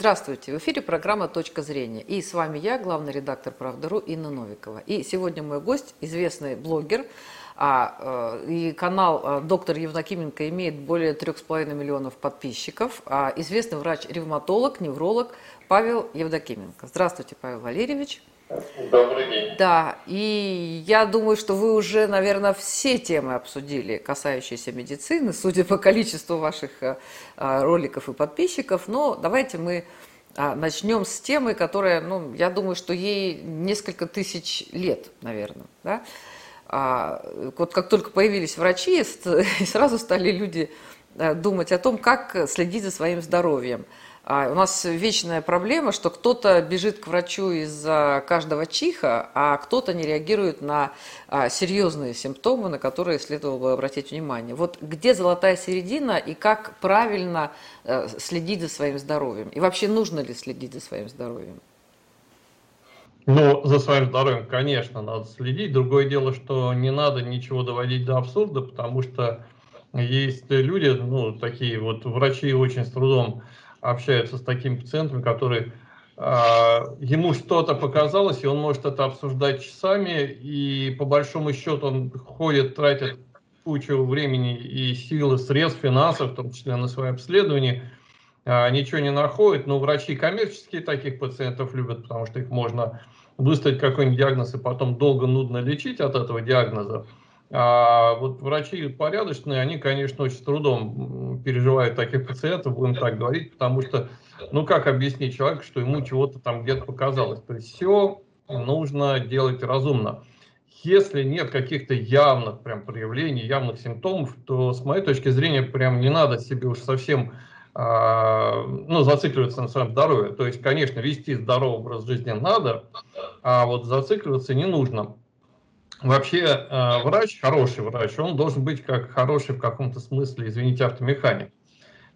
Здравствуйте, в эфире программа «Точка зрения». И с вами я, главный редактор «Правда.ру» Инна Новикова. И сегодня мой гость, известный блогер, а, э, и канал э, «Доктор Евдокименко» имеет более 3,5 миллионов подписчиков, а известный врач-ревматолог, невролог Павел Евдокименко. Здравствуйте, Павел Валерьевич. Добрый день. Да, и я думаю, что вы уже, наверное, все темы обсудили, касающиеся медицины, судя по количеству ваших э, э, роликов и подписчиков. Но давайте мы а, начнем с темы, которая, ну, я думаю, что ей несколько тысяч лет, наверное. Да? А, вот как только появились врачи, сразу стали люди э, думать о том, как следить за своим здоровьем. А у нас вечная проблема, что кто-то бежит к врачу из-за каждого чиха, а кто-то не реагирует на а, серьезные симптомы, на которые следовало бы обратить внимание. Вот где золотая середина и как правильно э, следить за своим здоровьем? И вообще нужно ли следить за своим здоровьем? Ну, за своим здоровьем, конечно, надо следить. Другое дело, что не надо ничего доводить до абсурда, потому что есть люди, ну, такие вот врачи очень с трудом общаются с такими пациентами, которые э, ему что-то показалось, и он может это обсуждать часами, и по большому счету он ходит, тратит кучу времени и силы, средств, финансов, в том числе на свои обследования, э, ничего не находит, но врачи коммерческие таких пациентов любят, потому что их можно выставить какой-нибудь диагноз и потом долго нудно лечить от этого диагноза. А вот врачи порядочные, они, конечно, очень с трудом переживают таких пациентов, будем так говорить, потому что, ну как объяснить человеку, что ему чего-то там где-то показалось. То есть все нужно делать разумно. Если нет каких-то явных прям проявлений, явных симптомов, то с моей точки зрения прям не надо себе уж совсем а, ну, зацикливаться на своем здоровье. То есть, конечно, вести здоровый образ жизни надо, а вот зацикливаться не нужно. Вообще э, врач, хороший врач, он должен быть как хороший в каком-то смысле, извините, автомеханик.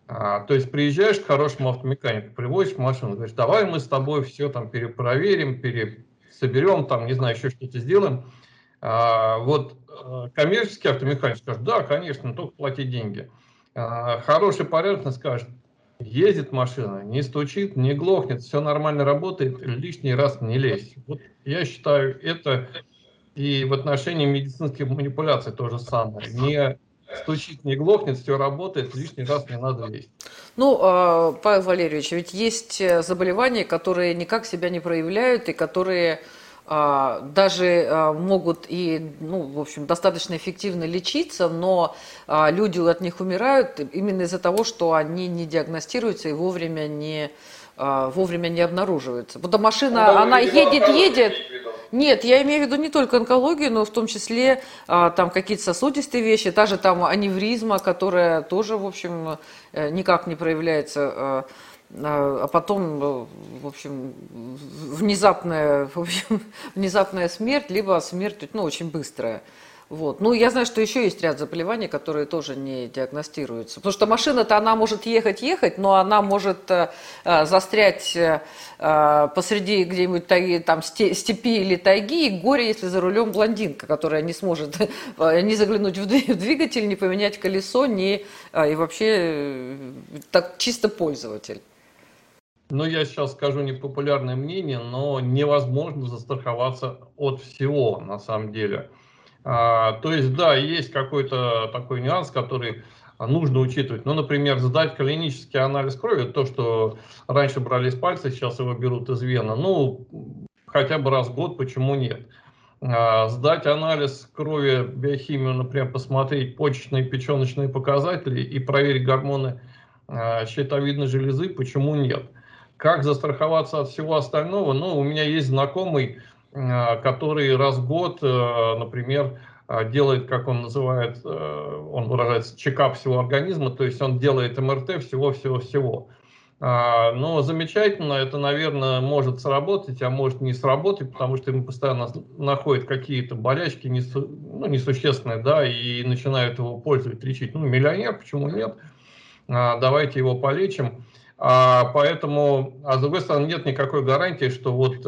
А, то есть приезжаешь к хорошему автомеханику, привозишь машину, говоришь, давай мы с тобой все там перепроверим, пересоберем, там, не знаю, еще что-то сделаем. А, вот э, коммерческий автомеханик скажет, да, конечно, но только плати деньги. А, хороший порядочный скажет, ездит машина, не стучит, не глохнет, все нормально работает, лишний раз не лезь. Вот я считаю, это и в отношении медицинских манипуляций то же самое. Не стучит, не глохнет, все работает, лишний раз не надо лезть. Ну, а, Павел Валерьевич, ведь есть э, заболевания, которые никак себя не проявляют и которые а, даже а, могут и, ну, в общем, достаточно эффективно лечиться, но люди от них умирают именно из-за того, что они не диагностируются и вовремя не, вовремя не обнаруживаются. Вот машина, она едет, едет, нет, я имею в виду не только онкологию, но в том числе а, там какие-то сосудистые вещи, та же там аневризма, которая тоже, в общем, э, никак не проявляется. А, а, а потом, э, в общем, внезапная, в общем, внезапная смерть, либо смерть, ну, очень быстрая. Вот. Ну, я знаю, что еще есть ряд заболеваний, которые тоже не диагностируются. Потому что машина-то, она может ехать-ехать, но она может э, э застрять э, э посреди где-нибудь там степи или тайги, и горе, если за рулем блондинка, которая не сможет э, не заглянуть в двигатель, не поменять колесо, не, и вообще так чисто пользователь. Ну, я сейчас скажу непопулярное мнение, но невозможно застраховаться от всего, на самом деле. А, то есть, да, есть какой-то такой нюанс, который нужно учитывать. Ну, например, сдать клинический анализ крови, то, что раньше брали из пальца, сейчас его берут из вены, ну, хотя бы раз в год, почему нет? А, сдать анализ крови, биохимию, например, посмотреть почечные, печеночные показатели и проверить гормоны а, щитовидной железы, почему нет? Как застраховаться от всего остального? Ну, у меня есть знакомый, который раз в год, э, например, э, делает, как он называет, он выражается, чекап всего организма, то есть он делает МРТ всего-всего-всего. А, но замечательно, это, наверное, может сработать, а может не сработать, потому что ему постоянно находят какие-то болячки несу, ну, несущественные, да, и начинают его пользовать, лечить. Ну, миллионер, почему нет? А, давайте его полечим. А, поэтому, а с другой стороны, нет никакой гарантии, что вот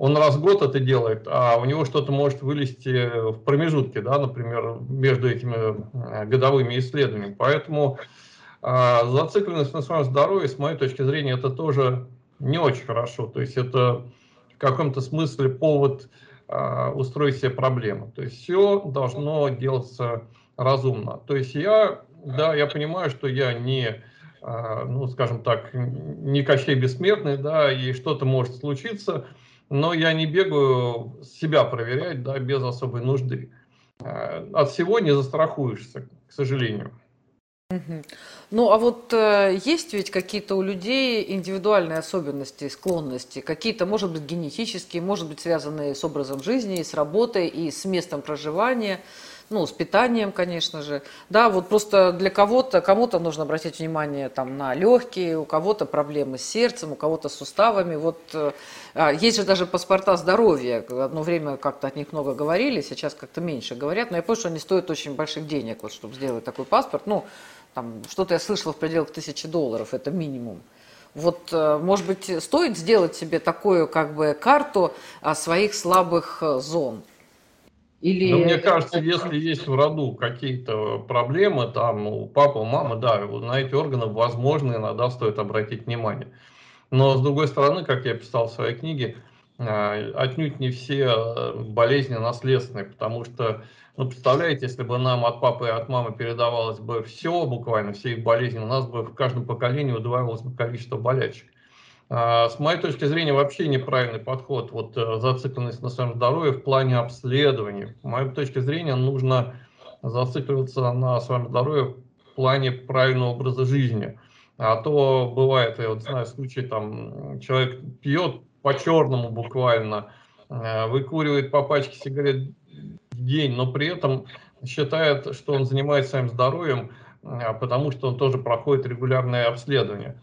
он раз в год это делает, а у него что-то может вылезти в промежутке, да, например, между этими э, годовыми исследованиями. Поэтому А зацикленность на своем здоровье, с моей точки зрения, это тоже не очень хорошо. То есть это в каком-то смысле повод а, устроить себе проблемы. То есть все должно делаться разумно. То есть я, да, я понимаю, что я не, а, ну, скажем так, не Кощей Бессмертный, да, и что-то может случиться, но я не бегаю себя проверять, да, без особой нужды. А, от всего не застрахуешься, к сожалению. Ну, а вот э, есть ведь какие-то у людей индивидуальные особенности, склонности, какие-то, может быть, генетические, может быть, связанные с образом жизни, с работой, и с местом проживания ну, с питанием, конечно же. Да, вот просто для кого-то, кому-то нужно обратить внимание там, на легкие, у кого-то проблемы с сердцем, у кого-то с суставами. Вот э, а, есть же даже паспорта здоровья. Одно время как-то от них много говорили, сейчас как-то меньше говорят. Но я помню, что они стоят очень больших денег, вот, чтобы сделать такой паспорт. Ну, там, что-то я слышала в пределах тысячи долларов, это минимум. Вот, э, может быть, стоит сделать себе такую как бы карту своих слабых э, зон. Или... Ну, мне кажется, если есть в роду какие-то проблемы, там у папы, у мамы, да, на эти органы, возможно, иногда стоит обратить внимание. Но, с другой стороны, как я писал в своей книге, а, отнюдь не все э, болезни наследственные, потому что, ну, представляете, если бы нам от папы и от мамы передавалось бы все, буквально все их болезни, у нас бы в каждом поколении удваивалось бы количество болячек. А, с моей точки зрения, вообще неправильный подход, вот э, зацикленность на своем здоровье в плане обследований. С моей точки зрения, нужно зацикливаться на своем здоровье в плане правильного образа жизни. А то бывает, я вот знаю случай, там человек пьет по-черному буквально, э, выкуривает по пачке сигарет в день, но при этом считает, что он занимается своим здоровьем, э, потому что он тоже проходит регулярное обследование.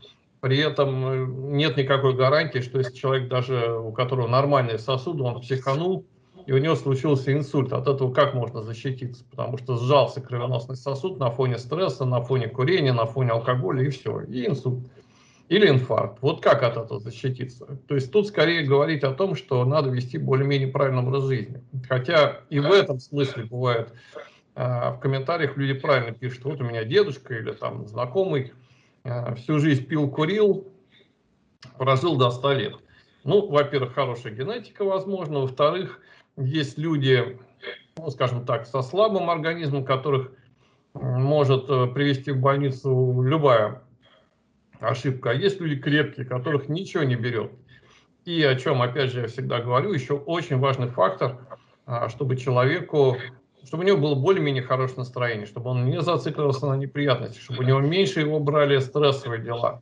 При этом э, нет никакой гарантии, что если человек даже, у которого нормальные сосуды, он психанул, и у него случился инсульт, от этого как можно защититься? Потому что сжался кровеносный сосуд на фоне стресса, на фоне курения, на фоне алкоголя, и все, и инсульт. Или инфаркт. Вот как от этого защититься? То есть тут скорее говорить о том, что надо вести более-менее правильный образ жизни. Хотя и в этом смысле бывает, э, в комментариях люди правильно пишут, вот у меня дедушка или там знакомый, всю жизнь пил, курил, прожил до 100 лет. Ну, во-первых, хорошая генетика, возможно. Во-вторых, есть люди, ну, скажем так, со слабым организмом, которых может э, привести в больницу любая ошибка. А есть люди крепкие, которых ничего не берет. И о чем, опять же, я всегда говорю, еще очень важный фактор, а, чтобы человеку чтобы у него было более-менее хорошее настроение, чтобы он не зацикливался на неприятности, чтобы у него меньше его брали стрессовые дела.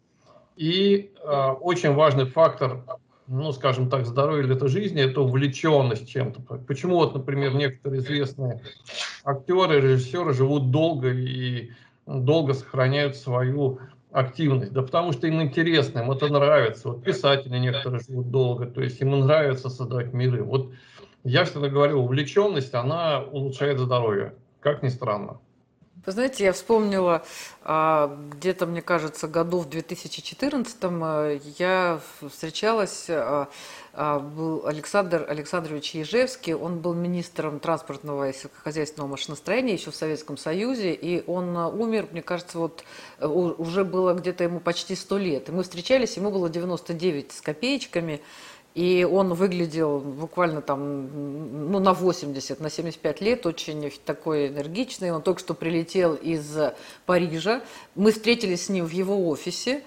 И э, очень важный фактор, ну, скажем так, здоровья это жизни, это увлеченность чем-то. Почему вот, например, некоторые известные актеры, режиссеры живут долго и долго сохраняют свою активность? Да потому что им интересно, им это нравится. Вот писатели некоторые живут долго, то есть им нравится создавать миры. Вот я всегда говорю, увлеченность, она улучшает здоровье, как ни странно. Вы знаете, я вспомнила, а, где-то, мне кажется, году в 2014 э, я встречалась, а, а, был Александр Александрович Ежевский, он был министром транспортного и сельскохозяйственного машиностроения еще в Советском Союзе, и он умер, мне кажется, вот э, уже было где-то ему почти 100 лет. И мы встречались, ему было 99 с копеечками, и он выглядел буквально там ну, на 80, на 75 лет, очень такой энергичный. Он только что прилетел из Парижа. Мы встретились с ним в его офисе.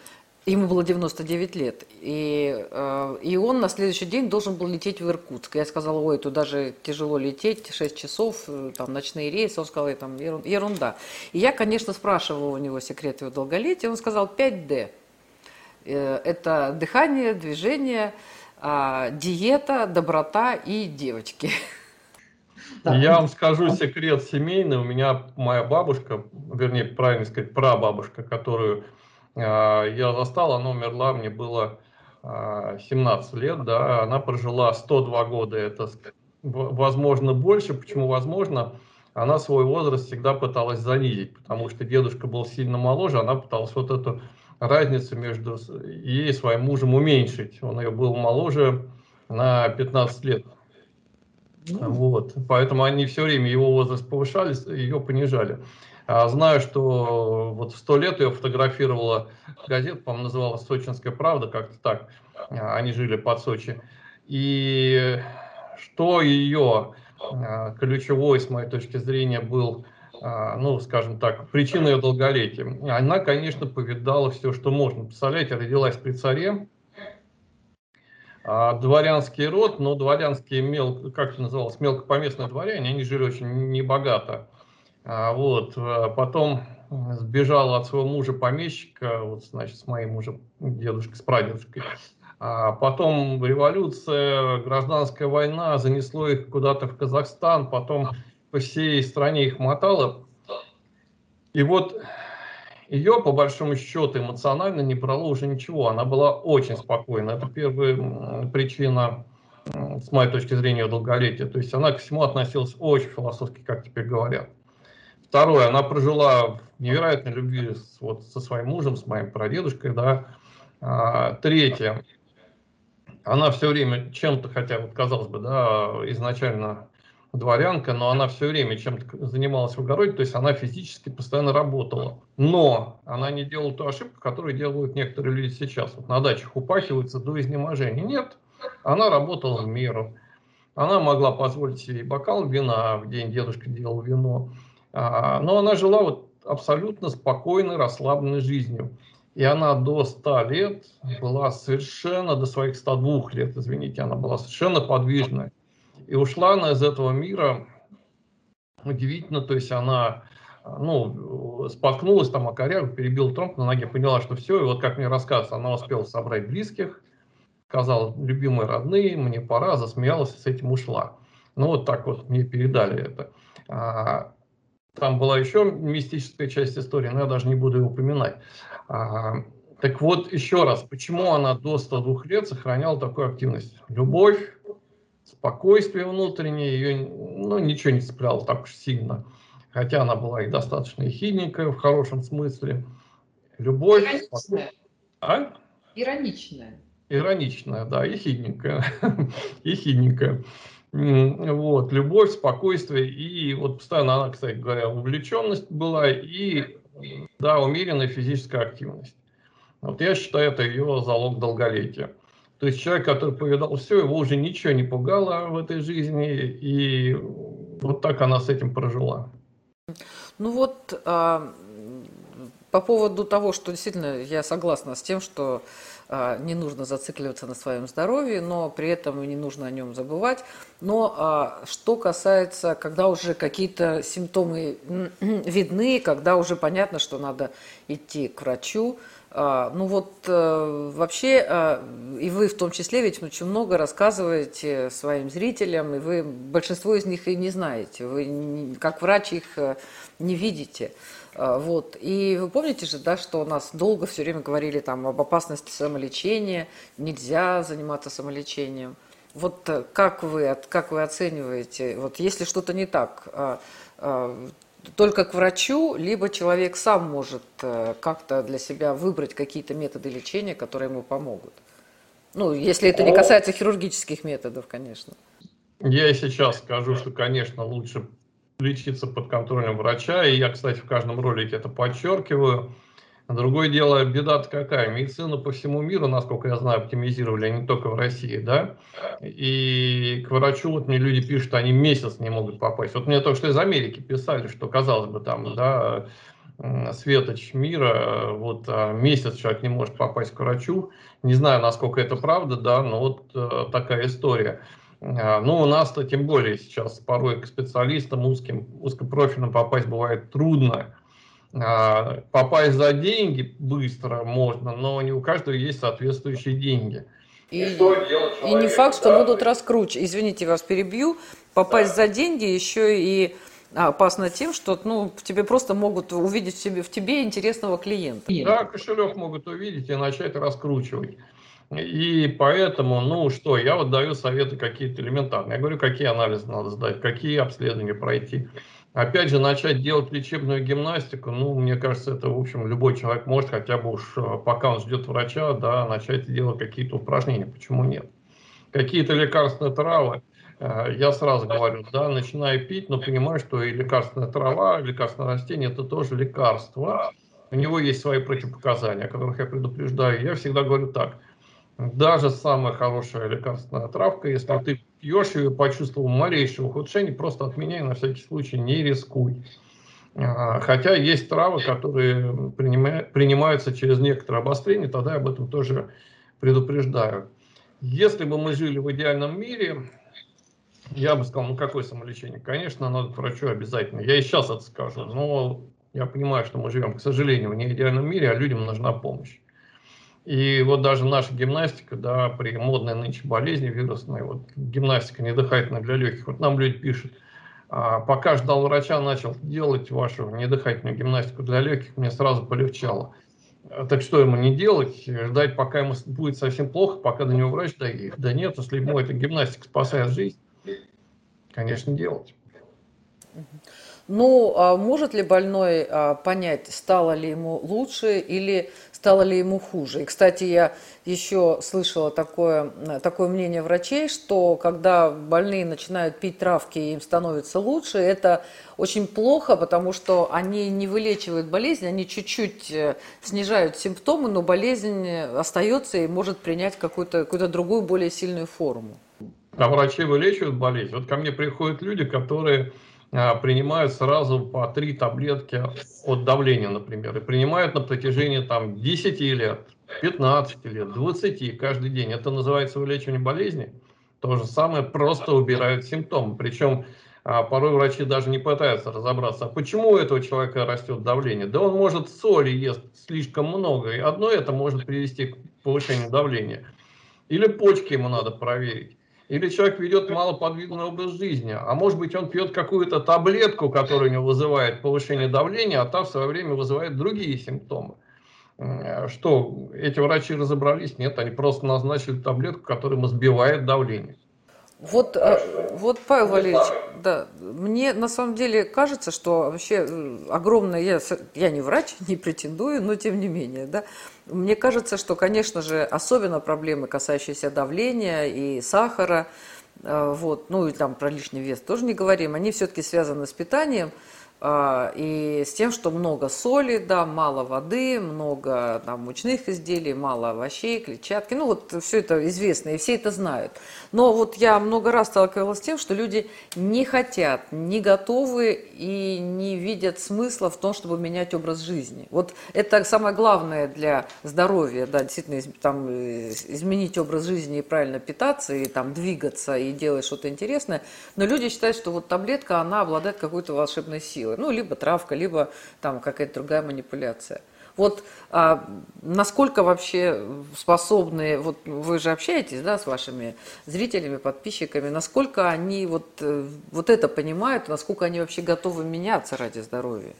Ему было 99 лет. И, э, и он на следующий день должен был лететь в Иркутск. Я сказала, ой, туда же тяжело лететь, 6 часов, э, там ночные рейсы. Он сказал, там ерунда. И я, конечно, спрашивала у него секрет его долголетия. Он сказал, 5D. Э, это дыхание, движение, а, диета, доброта и девочки. Я вам скажу секрет семейный. У меня моя бабушка, вернее, правильно сказать, прабабушка, которую э, я застал, она умерла, мне было э, 17 лет, да, она прожила 102 года, это возможно больше. Почему возможно? Она свой возраст всегда пыталась занизить, потому что дедушка был сильно моложе, она пыталась вот эту разницу между ей и своим мужем уменьшить. Он ее был моложе на 15 лет. Вот. Поэтому они все время его возраст повышали, ее понижали. А, знаю, что вот в сто лет ее фотографировала газета, по-моему, называлась «Сочинская правда», как-то так. А, они жили под Сочи. И что ее а, ключевой, с моей точки зрения, был, ну, скажем так, причиной ее долголетия. Она, конечно, повидала все, что можно. Представляете, родилась при царе, дворянский род, но дворянские, мел, как это называлось, мелкопоместные дворяне, они жили очень небогато. А, вот, а, потом сбежала от своего мужа помещика, вот, значит, с моим мужем, дедушкой, с прадедушкой. А потом революция, гражданская война занесло их куда-то в Казахстан, потом по всей стране их мотало. И вот ее, по большому счету, эмоционально не брало уже ничего. Она была очень спокойна. Это первая причина, с моей точки зрения, долголетия. То есть она ко всему относилась очень философски, как теперь говорят. Второе, она прожила в невероятной любви с, вот, со своим мужем, с моим прадедушкой, да. А, третье, она все время чем-то, хотя вот казалось бы, да, изначально дворянка, но она все время чем-то занималась в огороде, то есть она физически постоянно работала. Но она не делала ту ошибку, которую делают некоторые люди сейчас. Вот на дачах упахиваются до изнеможения. Нет, она работала в меру. Она могла позволить себе бокал вина, в день дедушка делал вино. А, но она жила вот абсолютно спокойной, расслабленной жизнью. И она до 100 лет была совершенно, до своих 102 лет, извините, она была совершенно подвижная. И ушла она из этого мира удивительно, то есть она ну, споткнулась там о корягу, перебил тромб на ноге, поняла, что все, и вот как мне рассказывается, она успела собрать близких, сказала, любимые родные, мне пора, засмеялась и с этим ушла. Ну, вот так вот мне передали это. А, там была еще мистическая часть истории, но я даже не буду ее упоминать. А, так вот, еще раз, почему она до 102 лет сохраняла такую активность? Любовь, спокойствие внутреннее, ее ну, ничего не цепляло так уж сильно. Хотя она была и достаточно ехидненькая в хорошем смысле. Любовь. Ироничная. А? Ироничная. Ироничная, да, ехидненькая. ехидненькая. Вот, любовь, спокойствие и вот постоянно она, кстати говоря, увлеченность была и, да, умеренная физическая активность. Вот я считаю, это ее залог долголетия. То есть человек, который повидал все, его уже ничего не пугало в этой жизни, и вот так она с этим прожила. Ну вот, а, по поводу того, что действительно я согласна с тем, что а, не нужно зацикливаться на своем здоровье, но при этом не нужно о нем забывать. Но а, что касается, когда уже какие-то симптомы видны, когда уже понятно, что надо идти к врачу, ну вот э, вообще, и вы в том числе ведь очень много рассказываете своим зрителям, и вы большинство из них и не знаете, вы как врач их э, не видите. А, вот. И вы помните же, да, что у нас долго все время говорили там об опасности самолечения, нельзя заниматься самолечением. Вот э, как вы, как вы оцениваете, вот если что-то не так, а, а, только к врачу, либо человек сам может э, как-то для себя выбрать какие-то методы лечения, которые ему помогут? Ну, если это не касается хирургических методов, конечно. Я сейчас скажу, что, конечно, лучше лечиться под контролем врача. И я, кстати, в каждом ролике это подчеркиваю. Другое дело, беда какая? Медицину по всему миру, насколько я знаю, оптимизировали, а не только в России, да? И к врачу, вот мне люди пишут, они месяц не могут попасть. Вот мне только что из Америки писали, что, казалось бы, там, да, светоч мира, вот а месяц человек не может попасть к врачу. Не знаю, насколько это правда, да, но вот э, такая история. А, ну, у нас-то тем более сейчас порой к специалистам узким, узкопрофильным попасть бывает трудно. А, попасть за деньги быстро можно, но не у каждого есть соответствующие деньги. И, и, и не факт, что будут раскручивать. Извините, вас перебью. Попасть да. за деньги еще и опасно тем, что ну, тебе просто могут увидеть в тебе, в тебе интересного клиента. Да, кошелек могут увидеть и начать раскручивать. И поэтому, ну что, я вот даю советы какие-то элементарные. Я говорю, какие анализы надо сдать, какие обследования пройти. Опять же, начать делать лечебную гимнастику, ну, мне кажется, это, в общем, любой человек может хотя бы уж, э, пока он ждет врача, да, начать делать какие-то упражнения. Почему нет? Какие-то лекарственные травы, э, я сразу говорю, да, начинаю пить, но понимаю, что и лекарственная трава, и лекарственное растение – это тоже лекарство. У него есть свои противопоказания, о которых я предупреждаю. Я всегда говорю так, даже самая хорошая лекарственная травка, если ты пьешь ее, почувствовал малейшее ухудшение, просто отменяй, на всякий случай не рискуй. А, хотя есть травы, которые принимаются через некоторое обострение, тогда я об этом тоже предупреждаю. Если бы мы жили в идеальном мире, я бы сказал, ну какое самолечение? Конечно, надо к врачу обязательно. Я и сейчас это скажу, но я понимаю, что мы живем, к сожалению, в не идеальном мире, а людям нужна помощь. И вот даже наша гимнастика, да, при модной нынче болезни вирусной, вот гимнастика недыхательная для легких, вот нам люди пишут, а, пока ждал врача, начал делать вашу недыхательную гимнастику для легких, мне сразу полегчало. А так что ему не делать? Ждать, пока ему будет совсем плохо, пока до него врач доедет? Да нет, если ему эта гимнастика спасает жизнь, конечно, делать. Ну, а может ли больной а, понять, стало ли ему лучше или стало ли ему хуже? И, кстати, я еще слышала такое, такое мнение врачей, что когда больные начинают пить травки и им становится лучше, это очень плохо, потому что они не вылечивают болезнь, они чуть-чуть э, снижают симптомы, но болезнь остается и может принять какую-то какую другую, более сильную форму. А врачи вылечивают болезнь. Вот ко мне приходят люди, которые принимают сразу по три таблетки от давления, например, и принимают на протяжении там 10 лет, 15 лет, 20 каждый день. Это называется вылечивание болезни. То же самое, просто убирают симптомы. Причем а, порой врачи даже не пытаются разобраться, а почему у этого человека растет давление. Да он может соли ест слишком много, и одно это может привести к повышению давления. Или почки ему надо проверить или человек ведет малоподвижный образ жизни, а может быть он пьет какую-то таблетку, которая у него вызывает повышение давления, а та в свое время вызывает другие симптомы. Что, эти врачи разобрались? Нет, они просто назначили таблетку, которая ему сбивает давление. Вот, э, вот, Павел Валерьевич, да, мне на самом деле кажется, что вообще э, огромное, я, я не врач, не претендую, но тем не менее, да, мне кажется, что, конечно же, особенно проблемы, касающиеся давления и сахара, э, вот, ну и там про лишний вес тоже не говорим, они все-таки связаны с питанием, и с тем, что много соли, да, мало воды, много там, мучных изделий, мало овощей, клетчатки. Ну, вот все это известно, и все это знают. Но вот я много раз сталкивалась с тем, что люди не хотят, не готовы и не видят смысла в том, чтобы менять образ жизни. Вот это самое главное для здоровья, да, действительно, там, изменить образ жизни и правильно питаться, и там двигаться, и делать что-то интересное. Но люди считают, что вот таблетка, она обладает какой-то волшебной силой. Ну, либо травка, либо там какая-то другая манипуляция. Вот а, насколько вообще способны, вот вы же общаетесь, да, с вашими зрителями, подписчиками, насколько они вот, э, вот это понимают, насколько они вообще готовы меняться ради здоровья?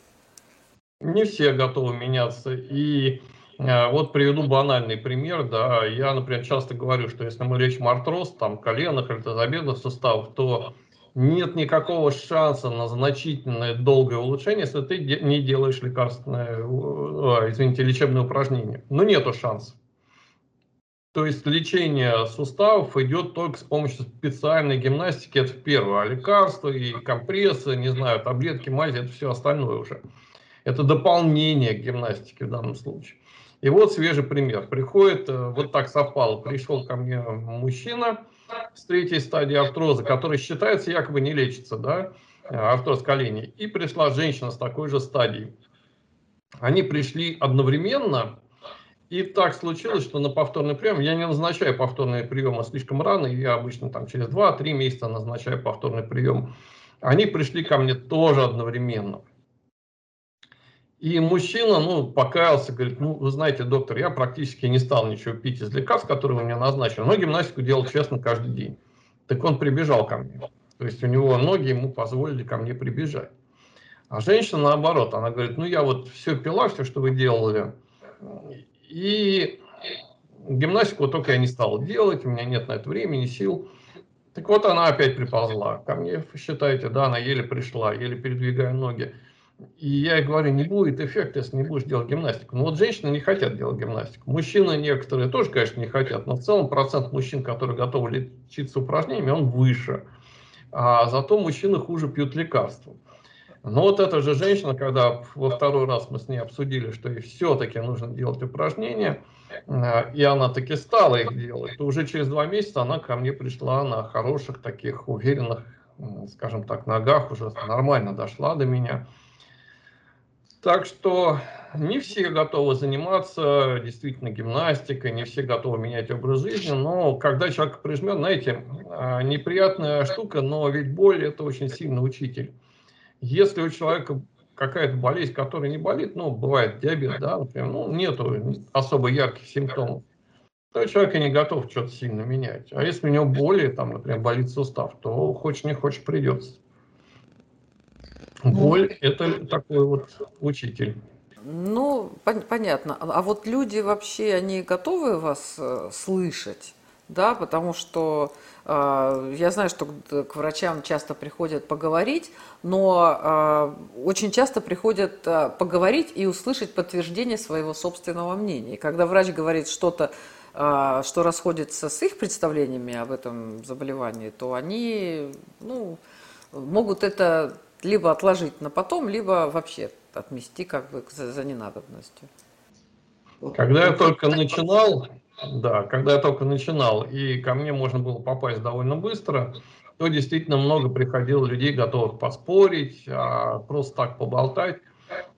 Не все готовы меняться. И а, вот приведу банальный пример. Да. Я, например, часто говорю, что если мы лечим артроз, там, коленных или тазобедренных суставов, то нет никакого шанса на значительное долгое улучшение, если ты не делаешь лекарственное, извините, лечебное упражнение. Но нету шансов. То есть лечение суставов идет только с помощью специальной гимнастики, это первое, а лекарства и компрессы, не знаю, таблетки, мази, это все остальное уже. Это дополнение к гимнастике в данном случае. И вот свежий пример. Приходит, э, вот так совпало, пришел ко мне мужчина, с третьей стадии артроза, который считается якобы не лечится, да, артроз коленей, и пришла женщина с такой же стадией. Они пришли одновременно, и так случилось, что на повторный прием, я не назначаю повторные приемы слишком рано, я обычно там через 2-3 месяца назначаю повторный прием. Они пришли ко мне тоже одновременно. И мужчина, ну, покаялся, говорит, ну, вы знаете, доктор, я практически не стал ничего пить из лекарств, которые вы мне назначили, но гимнастику делал честно каждый день. Так он прибежал ко мне. То есть у него ноги ему позволили ко мне прибежать. А женщина наоборот, она говорит, ну, я вот все пила, все, что вы делали, и гимнастику только я не стал делать, у меня нет на это времени, сил. Так вот она опять приползла ко мне, считайте, да, она еле пришла, еле передвигая ноги. И я говорю, не будет эффекта, если не будешь делать гимнастику. Но вот женщины не хотят делать гимнастику. Мужчины некоторые тоже, конечно, не хотят, но в целом процент мужчин, которые готовы лечиться упражнениями, он выше. а зато мужчины хуже пьют лекарства. Но вот эта же женщина, когда во второй раз мы с ней обсудили, что ей все-таки нужно делать упражнения, э, и она таки стала их делать, то уже через два месяца она ко мне пришла на хороших таких уверенных, скажем так, ногах, уже нормально дошла до меня. Так что не все готовы заниматься действительно гимнастикой, не все готовы менять образ жизни, но когда человек прижмет, знаете, а, неприятная штука, но ведь боль – это очень сильный учитель. Если у человека какая-то болезнь, которая не болит, ну, бывает диабет, да, например, ну, нету особо ярких симптомов, то человек и не готов что-то сильно менять. А если у него боли, там, например, болит сустав, то хочешь не хочешь придется. Боль – это такой вот учитель. Ну, пон- понятно. А, а вот люди вообще, они готовы вас э, слышать? Да, потому что э, я знаю, что к, к врачам часто приходят поговорить, но э, очень часто приходят э, поговорить и услышать подтверждение своего собственного мнения. И когда врач говорит что-то, э, что расходится с их представлениями об этом заболевании, то они ну, могут это либо отложить на потом, либо вообще отмести как бы за, за ненадобностью. Когда я только начинал, да, когда я только начинал, и ко мне можно было попасть довольно быстро, то действительно много приходило людей, готовых поспорить, а, просто так поболтать.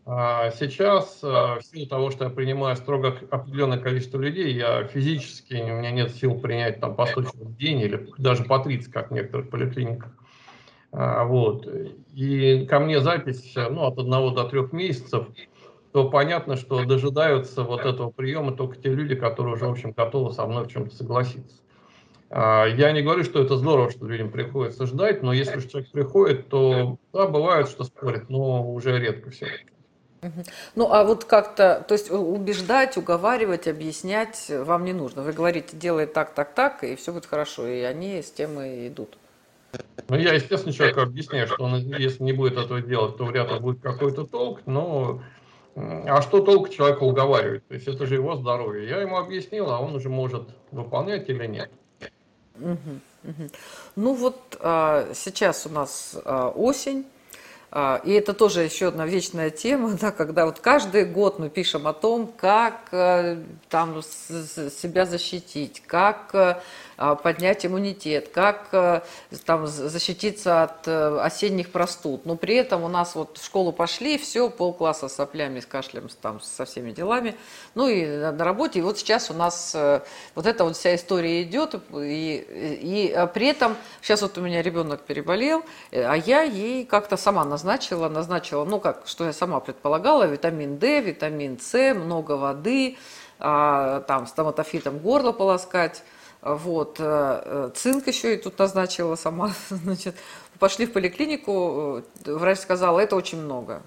А сейчас, а, в силу того, что я принимаю строго определенное количество людей, я физически, у меня нет сил принять там по 100 человек в день или даже по 30, как в некоторых поликлиниках. А, вот. И ко мне запись ну, от одного до трех месяцев, то понятно, что дожидаются вот этого приема только те люди, которые уже, в общем, готовы со мной в чем-то согласиться. А, я не говорю, что это здорово, что людям приходится ждать, но если человек приходит, то да, бывает, что спорит, но уже редко все. Ну, а вот как-то, то есть убеждать, уговаривать, объяснять вам не нужно. Вы говорите, делай так, так, так, и все будет хорошо, и они с тем и идут. Ну, я, естественно, человеку объясняю, что он, если не будет этого делать, то вряд ли будет какой-то толк, но а что толк человека уговаривать? То есть это же его здоровье. Я ему объяснил, а он уже может выполнять или нет. Ну вот а, сейчас у нас а, осень, а, и это тоже еще одна вечная тема, да, когда вот каждый год мы пишем о том, как а, там себя защитить, как а, поднять иммунитет, как э, там защититься от э, осенних простуд. Но при этом у нас вот в школу пошли, все, полкласса с соплями, с кашлем, там, со всеми делами. Ну и на работе. И вот сейчас у нас э, вот эта вот вся история идет. И, и а при этом сейчас вот у меня ребенок переболел, а я ей как-то сама назначила, назначила, ну как, что я сама предполагала, витамин D, витамин С, много воды, а, там стоматофитом горло полоскать. Вот. Э, э, цинк еще и тут назначила сама. Значит, пошли в поликлинику, э, врач сказал, это очень много.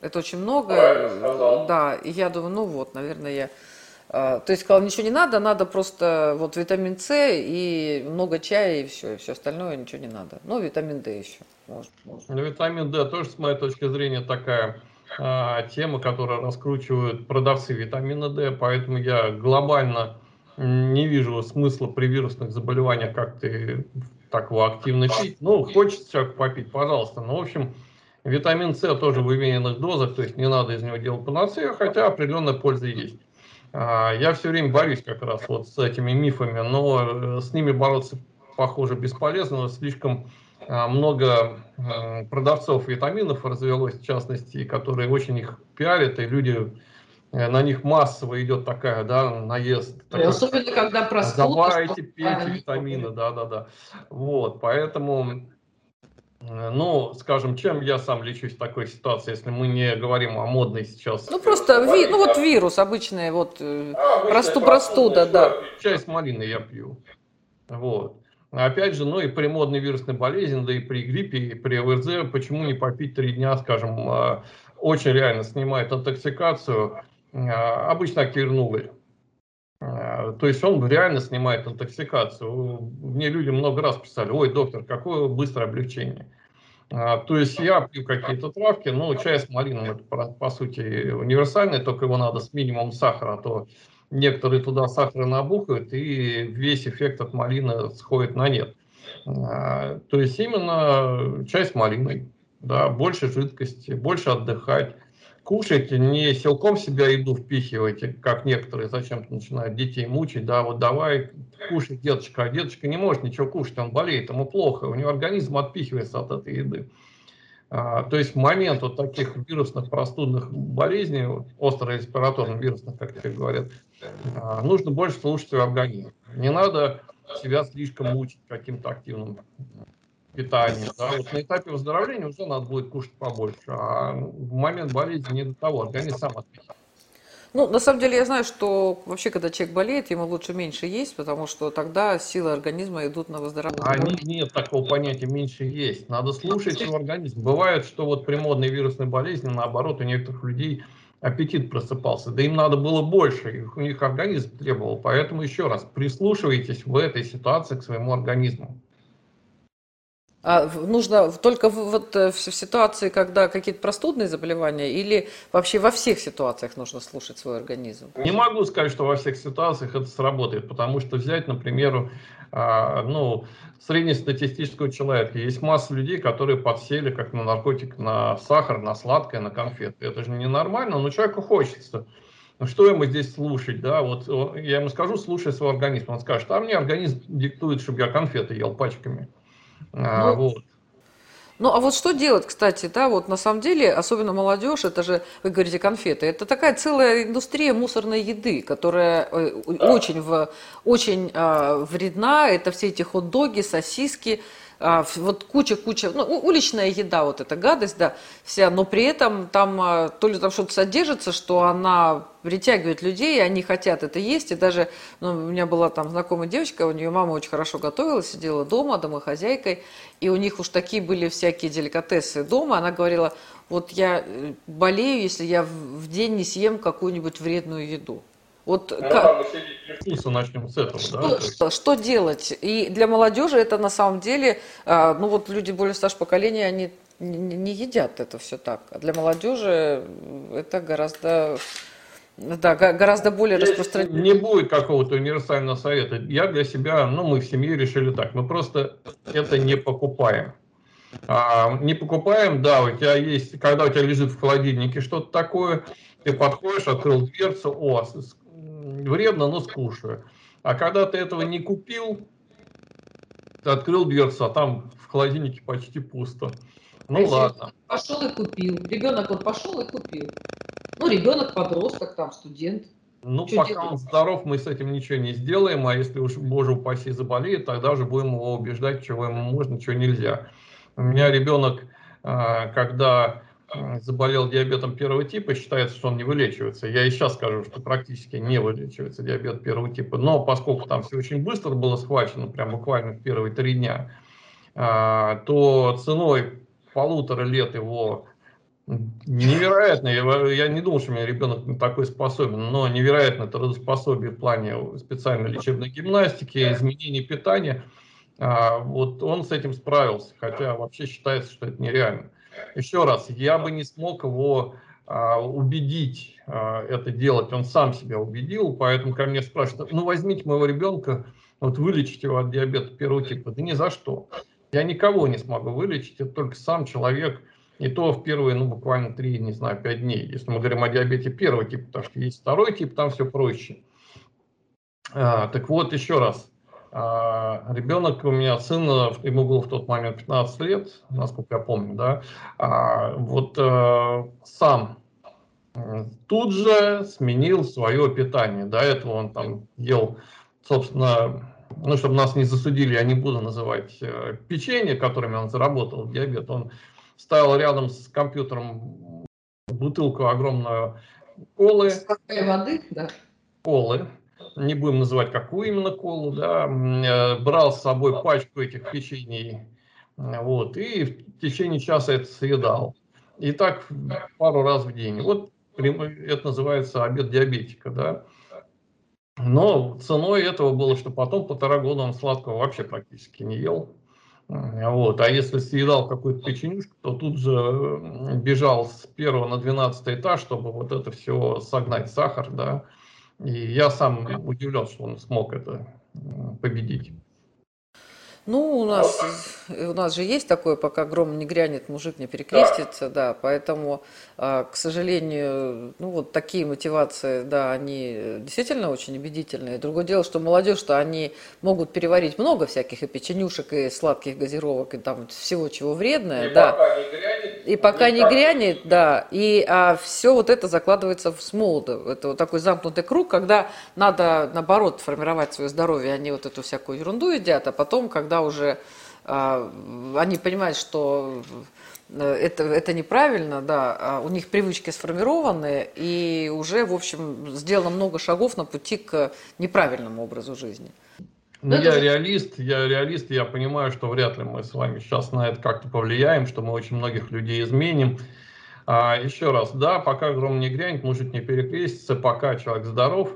Это очень много, да, и я думаю, ну вот, наверное, я... То есть сказал, ничего не надо, надо просто вот витамин С и много чая и все, и все остальное ничего не надо. Ну, витамин D еще. Может, может. Ну, витамин D тоже, с моей точки зрения, такая а, тема, которую раскручивают продавцы витамина D, поэтому я глобально не вижу смысла при вирусных заболеваниях как-то так его активно пить. Ну, хочется человек попить, пожалуйста. Но, в общем, витамин С тоже в уверенных дозах, то есть не надо из него делать панацею, хотя определенная польза есть. А, я все время борюсь как раз вот с этими мифами, но э, с ними бороться, похоже, бесполезно. Слишком а, много продавцов витаминов развелось, в частности, которые очень их пиарят, и люди Э, на них массово идет такая, да, наезд. Такой, особенно когда простуда. Давайте, пейте витамины, да-да-да. Вот, поэтому, э, ну, скажем, чем я сам лечусь в такой ситуации, если мы не говорим о модной сейчас... Ну, просто, ви, ну, вот вирус обычный, вот, э, а, просту, простуда, да. Чай с малиной я пью, вот. Опять же, ну и при модной вирусной болезни, да и при гриппе, и при ОРЗ, почему не попить три дня, скажем, очень реально снимает интоксикацию, обычно активированный. А, то есть он реально снимает интоксикацию. Мне люди много раз писали, ой, доктор, какое быстрое облегчение. А, то есть я пью какие-то травки, но чай с малином это по сути универсальный, только его надо с минимумом сахара, а то некоторые туда сахара набухают и весь эффект от малины сходит на нет. А, то есть именно чай с малиной, да, больше жидкости, больше отдыхать, кушайте, не силком себя еду впихивайте, как некоторые зачем-то начинают детей мучить, да, вот давай кушай, деточка, а деточка не может ничего кушать, он болеет, ему плохо, у него организм отпихивается от этой еды. А, то есть в момент вот таких вирусных простудных болезней, остро-респираторных вирусных, как теперь говорят, а, нужно больше слушать свой организм. Не надо себя слишком мучить каким-то активным питания. Да? Вот на этапе выздоровления уже надо будет кушать побольше, а в момент болезни не до того, организм сам отпихивает. Ну, на самом деле я знаю, что вообще, когда человек болеет, ему лучше меньше есть, потому что тогда силы организма идут на выздоровление. А нет, нет такого понятия меньше есть. Надо слушать свой организм. Бывает, что вот при модной вирусной болезни, наоборот, у некоторых людей аппетит просыпался. Да им надо было больше, у них организм требовал. Поэтому еще раз, прислушивайтесь в этой ситуации к своему организму. А нужно только вот э, в ситуации, когда какие-то простудные заболевания, или вообще во всех ситуациях нужно слушать свой организм? Не могу сказать, что во всех ситуациях это сработает, потому что взять, например, а, ну, среднестатистического человека. Есть масса людей, которые подсели как на наркотик, на сахар, на сладкое, на конфеты. Это же ненормально, но человеку хочется. Ну, что ему здесь слушать, да, вот я ему скажу, слушай свой организм. Он скажет, а мне организм диктует, чтобы я конфеты ел пачками. А, ну, вот. Ну, а вот что делать, кстати, да, вот на самом деле, особенно молодежь, это же, вы говорите, конфеты, это такая целая индустрия мусорной еды, которая э, очень, в, очень э, вредна, это все эти хот-доги, сосиски, а, вот куча-куча, ну, уличная еда, вот эта гадость, да, вся, но при этом там а, то ли там что-то содержится, что она притягивает людей, и они хотят это есть, и даже, ну, у меня была там знакомая девочка, у нее мама очень хорошо готовила, сидела дома, домохозяйкой, и у них уж такие были всякие деликатесы дома, она говорила, вот я э, болею, если я в день не съем какую-нибудь вредную еду. Вот ну, как... Вкуса начнем с этого, что, да? Что делать? И для молодежи это на самом деле, а, ну вот люди более старшего поколения, они не едят это все так. А для молодежи это гораздо да, гораздо более распространено. Не будет какого-то универсального совета. Я для себя, ну, мы в семье решили так, мы просто это не покупаем. А, не покупаем, да, у тебя есть, когда у тебя лежит в холодильнике что-то такое, ты подходишь, открыл дверцу, о, вредно, но скушаю. А когда ты этого не купил, ты открыл дверцу, а там в холодильнике почти пусто. Ну а ладно. Пошел и купил. Ребенок вот пошел и купил. Ну, ребенок, подросток, там, студент. Ну, Что пока делать? он здоров, мы с этим ничего не сделаем, а если уж, боже упаси, заболеет, тогда уже будем его убеждать, чего ему можно, чего нельзя. У меня ребенок, а, когда заболел диабетом первого типа, считается, что он не вылечивается. Я и сейчас скажу, что практически не вылечивается диабет первого типа. Но поскольку там все очень быстро было схвачено, прям буквально в первые три дня, а, то ценой полутора лет его невероятно, я не думал, что у меня ребенок такой способен, но невероятно трудоспособие в плане специальной лечебной гимнастики, изменений питания, а, вот он с этим справился, хотя вообще считается, что это нереально. Еще раз, я бы не смог его а, убедить а, это делать, он сам себя убедил, поэтому ко мне спрашивают, ну возьмите моего ребенка, вот вылечить его от диабета первого типа. Да ни за что. Я никого не смогу вылечить, это только сам человек, и то в первые, ну, буквально 3, не знаю, 5 дней, если мы говорим о диабете первого типа, потому что есть второй тип, там все проще. А, так вот, еще раз, ребенок у меня, сын, ему было в тот момент 15 лет, насколько я помню, да, а, вот э, сам тут же сменил свое питание. До этого он там ел, собственно, ну, чтобы нас не засудили, я не буду называть э, печенье, которыми он заработал диабет. Он ставил рядом с компьютером бутылку огромную колы. воды, да? Колы не будем называть какую именно колу, да, э, брал с собой пачку этих печений, вот, и в течение часа это съедал. И так пару раз в день. Вот это называется обед диабетика, да. Но ценой этого было, что потом полтора года он сладкого вообще практически не ел. Вот. А если съедал какую-то печенюшку, то тут же бежал с первого на двенадцатый этаж, чтобы вот это все согнать сахар, да, и я сам удивлен, что он смог это победить. Ну, у нас, у нас же есть такое, пока гром не грянет, мужик не перекрестится, да, поэтому, а, к сожалению, ну, вот такие мотивации, да, они действительно очень убедительные. Другое дело, что молодежь, что они могут переварить много всяких и печенюшек, и сладких газировок, и там всего, чего вредное, и да. Пока не грянет, и пока не грянет, да, и а, все вот это закладывается в смолоду. Это вот такой замкнутый круг, когда надо, наоборот, формировать свое здоровье, они вот эту всякую ерунду едят, а потом, когда уже а, они понимают, что э, это, это неправильно, да, а у них привычки сформированы, и уже, в общем, сделано много шагов на пути к неправильному образу жизни. Ну, я же... реалист, я реалист, я понимаю, что вряд ли мы с вами сейчас на это как-то повлияем, что мы очень многих людей изменим. А, еще раз, да, пока гром не грянет, мужик не перекрестится, пока человек здоров,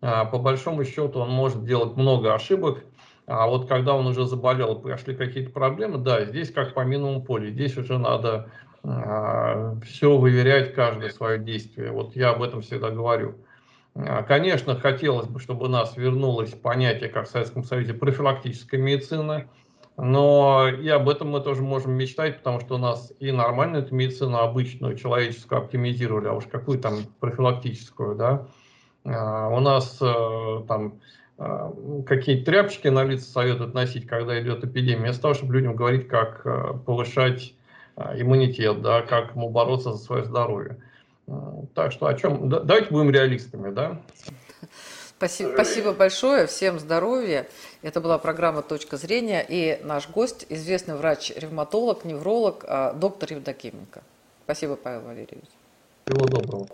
а, по большому счету он может делать много ошибок, а вот когда он уже заболел, прошли какие-то проблемы, да, здесь как по минимуму поле, здесь уже надо а, все выверять, каждое свое действие. Вот я об этом всегда говорю. А, конечно, хотелось бы, чтобы у нас вернулось понятие, как в Советском Союзе, профилактическая медицина, но и об этом мы тоже можем мечтать, потому что у нас и нормальную эту медицину, обычную, человеческую оптимизировали, а уж какую там профилактическую, да. А, у нас э, там какие-то тряпочки на лица советуют носить, когда идет эпидемия, вместо того, чтобы людям говорить, как э, повышать иммунитет, да, как ему бороться за свое здоровье. Так что о чем? Давайте будем реалистами, да? Спасибо, спасибо большое, всем здоровья. Это была программа «Точка зрения» и наш гость, известный врач-ревматолог, невролог, а, доктор Евдокименко. Спасибо, Павел Валерьевич. Всего доброго.